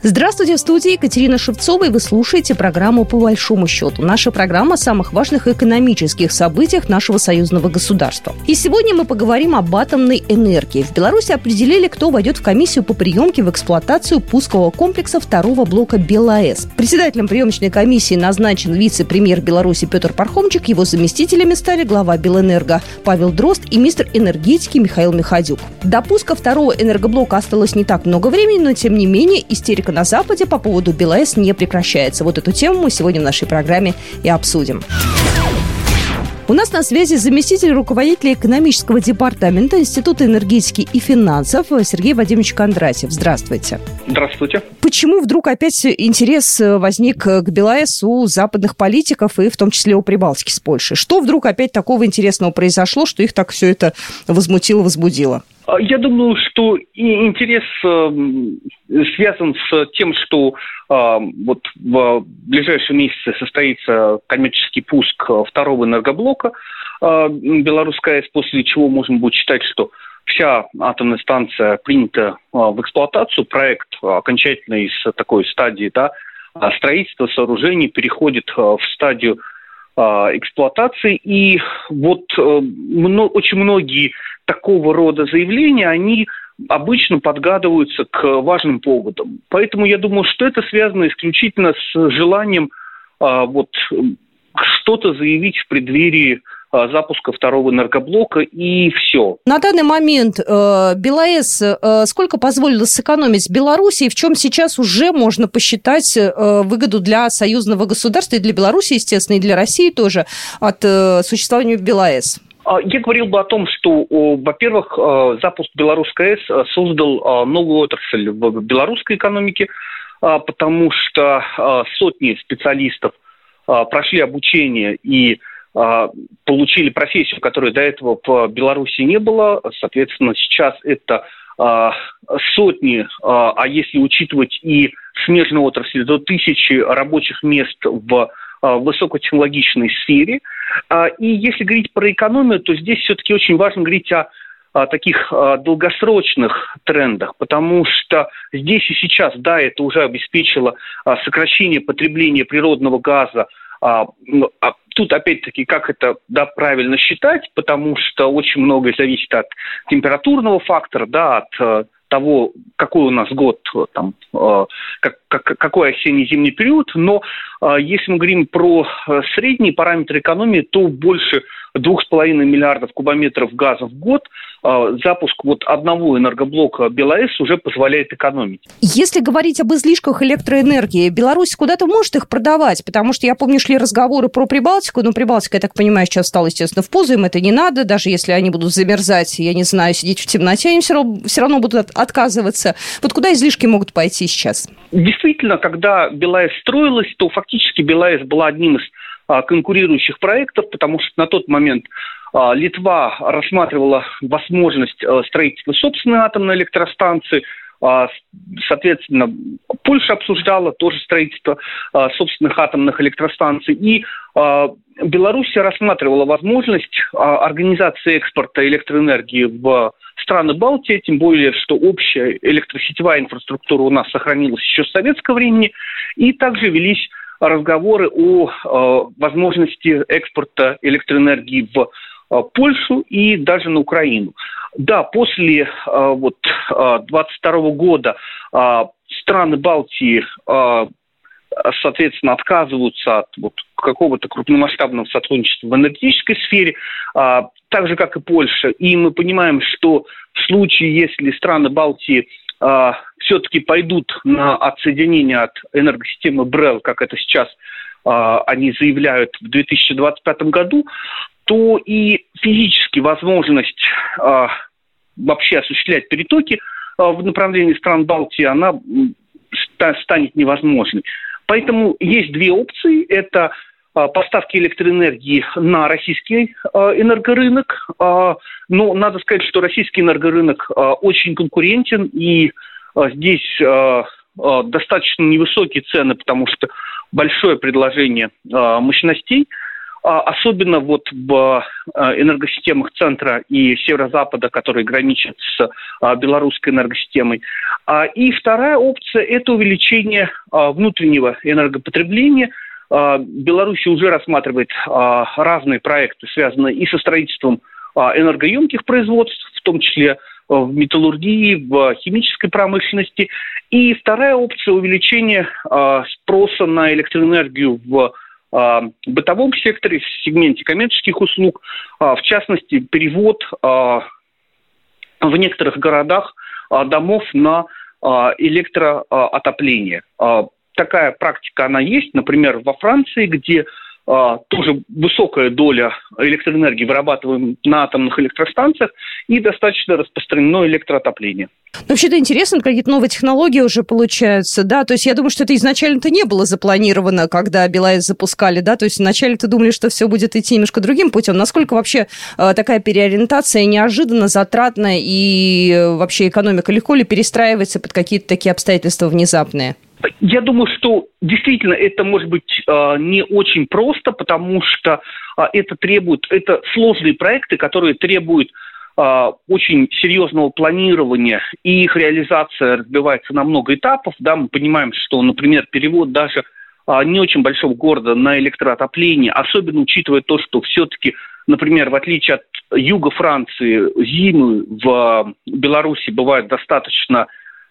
Здравствуйте, в студии Екатерина Шевцова, и вы слушаете программу «По большому счету». Наша программа о самых важных экономических событиях нашего союзного государства. И сегодня мы поговорим об атомной энергии. В Беларуси определили, кто войдет в комиссию по приемке в эксплуатацию пускового комплекса второго блока БелАЭС. Председателем приемочной комиссии назначен вице-премьер Беларуси Петр Пархомчик, его заместителями стали глава Белэнерго Павел Дрозд и мистер энергетики Михаил Михадюк. До пуска второго энергоблока осталось не так много времени, но тем не менее истерика политика на Западе по поводу БелАЭС не прекращается. Вот эту тему мы сегодня в нашей программе и обсудим. У нас на связи заместитель руководителя экономического департамента Института энергетики и финансов Сергей Вадимович Кондратьев. Здравствуйте. Здравствуйте. Почему вдруг опять интерес возник к БелАЭС у западных политиков и в том числе у Прибалтики с Польшей? Что вдруг опять такого интересного произошло, что их так все это возмутило, возбудило? А, я думаю, что интерес эм, связан с тем, что а, вот в ближайшие месяцы состоится коммерческий пуск второго энергоблока а, Белорусская после чего можно будет считать, что вся атомная станция принята в эксплуатацию, проект окончательно из такой стадии да, строительства сооружений переходит в стадию эксплуатации. И вот э, очень многие такого рода заявления, они обычно подгадываются к важным поводам. Поэтому я думаю, что это связано исключительно с желанием а, вот что-то заявить в преддверии а, запуска второго энергоблока и все. На данный момент э, БелАЭС э, сколько позволило сэкономить Беларуси и в чем сейчас уже можно посчитать э, выгоду для союзного государства и для Беларуси, естественно, и для России тоже от э, существования БелАЭС? А, я говорил бы о том, что, во-первых, а, запуск белорусской АЭС а, создал новую отрасль в белорусской экономике, потому что сотни специалистов прошли обучение и получили профессию, которой до этого в Беларуси не было. Соответственно, сейчас это сотни, а если учитывать и смежную отрасль, до тысячи рабочих мест в высокотехнологичной сфере – а, и если говорить про экономию, то здесь все-таки очень важно говорить о таких долгосрочных трендах, потому что здесь и сейчас, да, это уже обеспечило сокращение потребления природного газа. Ну, а тут опять-таки, как это да, правильно считать, потому что очень многое зависит от температурного фактора, да, от э, того, какой у нас год, там, э, как, как, какой осенне-зимний период, но э, если мы говорим про э, средние параметры экономии, то больше 2,5 миллиардов кубометров газа в год а, запуск вот одного энергоблока БелАЭС уже позволяет экономить. Если говорить об излишках электроэнергии, Беларусь куда-то может их продавать, потому что я помню, шли разговоры про Прибалтику, но Прибалтика, я так понимаю, сейчас стала, естественно, в позу, им это не надо, даже если они будут замерзать, я не знаю, сидеть в темноте, они все равно, все равно будут отказываться. Вот куда излишки могут пойти сейчас? Действительно, когда БелАЭС строилась, то фактически БелАЭС была одним из а, конкурирующих проектов, потому что на тот момент а, Литва рассматривала возможность а, строительства собственной атомной электростанции, соответственно, Польша обсуждала тоже строительство собственных атомных электростанций, и Беларусь рассматривала возможность организации экспорта электроэнергии в страны Балтии, тем более, что общая электросетевая инфраструктура у нас сохранилась еще с советского времени, и также велись разговоры о э, возможности экспорта электроэнергии в э, Польшу и даже на Украину. Да, после э, вот, 22 года страны Балтии соответственно, отказываются от вот, какого-то крупномасштабного сотрудничества в энергетической сфере, а, так же, как и Польша. И мы понимаем, что в случае, если страны Балтии а, все-таки пойдут на отсоединение от энергосистемы БРЭЛ, как это сейчас а, они заявляют в 2025 году, то и физически возможность а, вообще осуществлять перетоки а, в направлении стран Балтии, она станет невозможной. Поэтому есть две опции. Это а, поставки электроэнергии на российский энергорынок. Но надо сказать, что российский энергорынок очень конкурентен, и здесь достаточно невысокие цены, потому что большое предложение мощностей особенно вот в энергосистемах центра и северо-запада, которые граничат с белорусской энергосистемой. И вторая опция – это увеличение внутреннего энергопотребления – Беларусь уже рассматривает разные проекты, связанные и со строительством энергоемких производств, в том числе в металлургии, в химической промышленности. И вторая опция увеличения э, спроса на электроэнергию в э, бытовом секторе, в сегменте коммерческих услуг, э, в частности, перевод э, в некоторых городах домов на электроотопление. Такая практика, она есть, например, во Франции, где а, тоже высокая доля электроэнергии вырабатываем на атомных электростанциях и достаточно распространено электроотопление. Ну, вообще-то интересно, какие-то новые технологии уже получаются, да, то есть я думаю, что это изначально-то не было запланировано, когда БелАЭС запускали, да, то есть вначале-то думали, что все будет идти немножко другим путем. Насколько вообще э, такая переориентация неожиданно затратная и э, вообще экономика легко ли перестраивается под какие-то такие обстоятельства внезапные? Я думаю, что действительно это может быть э, не очень просто, потому что э, это требует, это сложные проекты, которые требуют э, очень серьезного планирования, и их реализация разбивается на много этапов. Да, мы понимаем, что, например, перевод даже не очень большого города на электроотопление, особенно учитывая то, что все-таки, например, в отличие от юга Франции, зимы в Беларуси бывают достаточно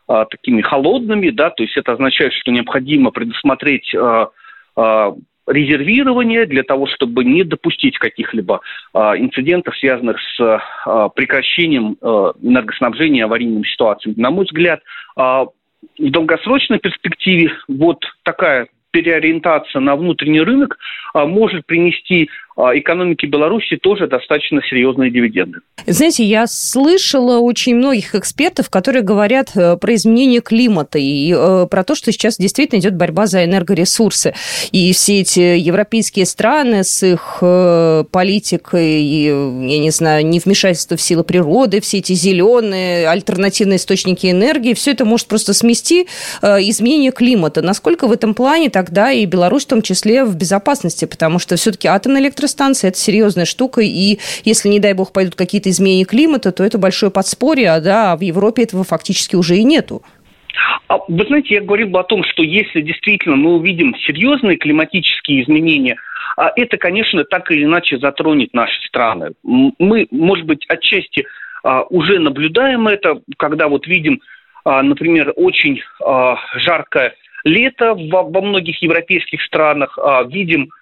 а, такими холодными, да, то есть это означает, что необходимо предусмотреть а, а, резервирование для того, чтобы не допустить каких-либо а, инцидентов, связанных с а, прекращением а, энергоснабжения аварийными ситуациями. На мой взгляд, а, в долгосрочной перспективе вот такая переориентация на внутренний рынок а, может принести экономике Беларуси тоже достаточно серьезные дивиденды. Знаете, я слышала очень многих экспертов, которые говорят э, про изменение климата и э, про то, что сейчас действительно идет борьба за энергоресурсы. И все эти европейские страны с их э, политикой, я не знаю, невмешательство в силы природы, все эти зеленые альтернативные источники энергии, все это может просто смести изменение климата. Насколько в этом плане тогда и Беларусь в том числе в безопасности, потому что все-таки атомная электростанция электростанции – это серьезная штука, и если, не дай бог, пойдут какие-то изменения климата, то это большое подспорье, а, да, а в Европе этого фактически уже и нету. А, вы знаете, я говорил бы о том, что если действительно мы увидим серьезные климатические изменения, а это, конечно, так или иначе затронет наши страны. Мы, может быть, отчасти уже наблюдаем это, когда вот видим, например, очень жаркое лето во многих европейских странах, видим а,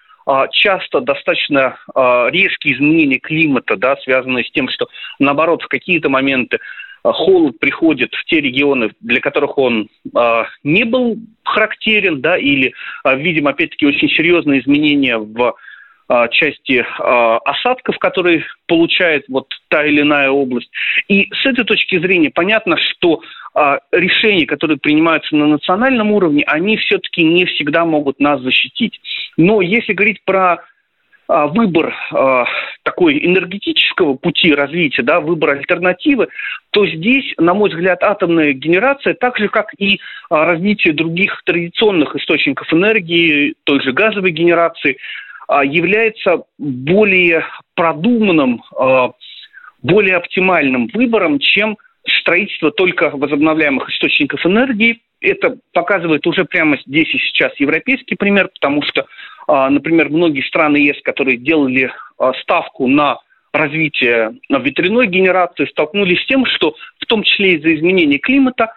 часто достаточно а, резкие изменения климата, да, связанные с тем, что, наоборот, в какие-то моменты а, холод приходит в те регионы, для которых он не был характерен, да, или видим, опять-таки, очень серьезные изменения в части осадков, которые получает вот та или иная область. И с этой точки зрения понятно, что решения, которые принимаются на национальном уровне, они все-таки не всегда могут нас защитить. Но если говорить про а, выбор а, такой энергетического пути развития, да, выбор альтернативы, то здесь, на мой взгляд, атомная генерация, так же как и а, развитие других традиционных источников энергии, той же газовой генерации, а, является более продуманным, а, более оптимальным выбором, чем строительство только возобновляемых источников энергии. Это показывает уже прямо здесь и сейчас европейский пример, потому что, а, например, многие страны ЕС, которые делали а, ставку на развитие ветряной генерации, столкнулись с тем, что в том числе из-за изменения климата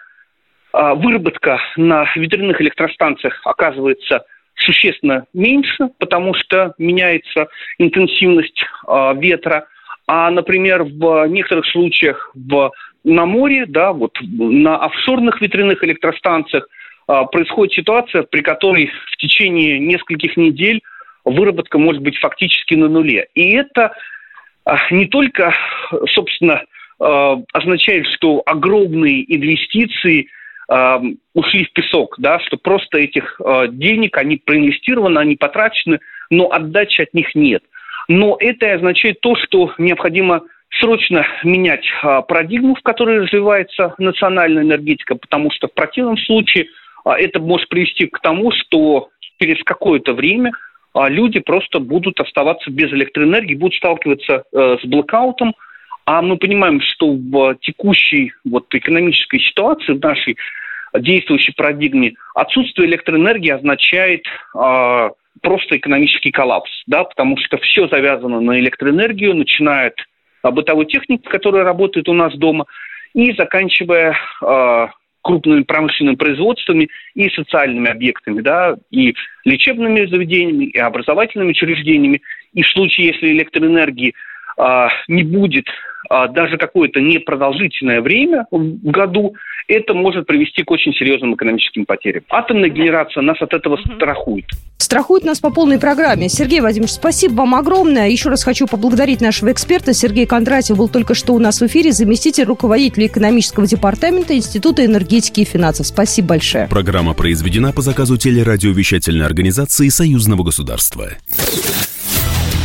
а, выработка на ветряных электростанциях оказывается существенно меньше, потому что меняется интенсивность ветра. А, например, в некоторых случаях в на море, да, вот на офшорных ветряных электростанциях а, происходит ситуация, при которой в течение нескольких недель выработка может быть фактически на нуле. И это а, не только, собственно, а, означает, что огромные инвестиции а, ушли в песок, да, что просто этих а, денег, они проинвестированы, они потрачены, но отдачи от них нет. Но это означает то, что необходимо срочно менять а, парадигму, в которой развивается национальная энергетика, потому что в противном случае а, это может привести к тому, что через какое-то время а люди просто будут оставаться без электроэнергии, будут сталкиваться э, с блокаутом, а мы понимаем, что в текущей вот экономической ситуации, в нашей действующей парадигме, отсутствие электроэнергии означает э, просто экономический коллапс, да, потому что все завязано на электроэнергию, начиная от бытовой техники, которая работает у нас дома, и заканчивая э, крупными промышленными производствами и социальными объектами, да, и лечебными заведениями, и образовательными учреждениями. И в случае, если электроэнергии а, не будет а, даже какое-то непродолжительное время в году, это может привести к очень серьезным экономическим потерям. Атомная генерация нас от этого страхует. Страхует нас по полной программе. Сергей Владимирович, спасибо вам огромное. Еще раз хочу поблагодарить нашего эксперта. Сергей Кондратьев был только что у нас в эфире, заместитель руководителя экономического департамента Института энергетики и финансов. Спасибо большое. Программа произведена по заказу телерадиовещательной организации Союзного государства.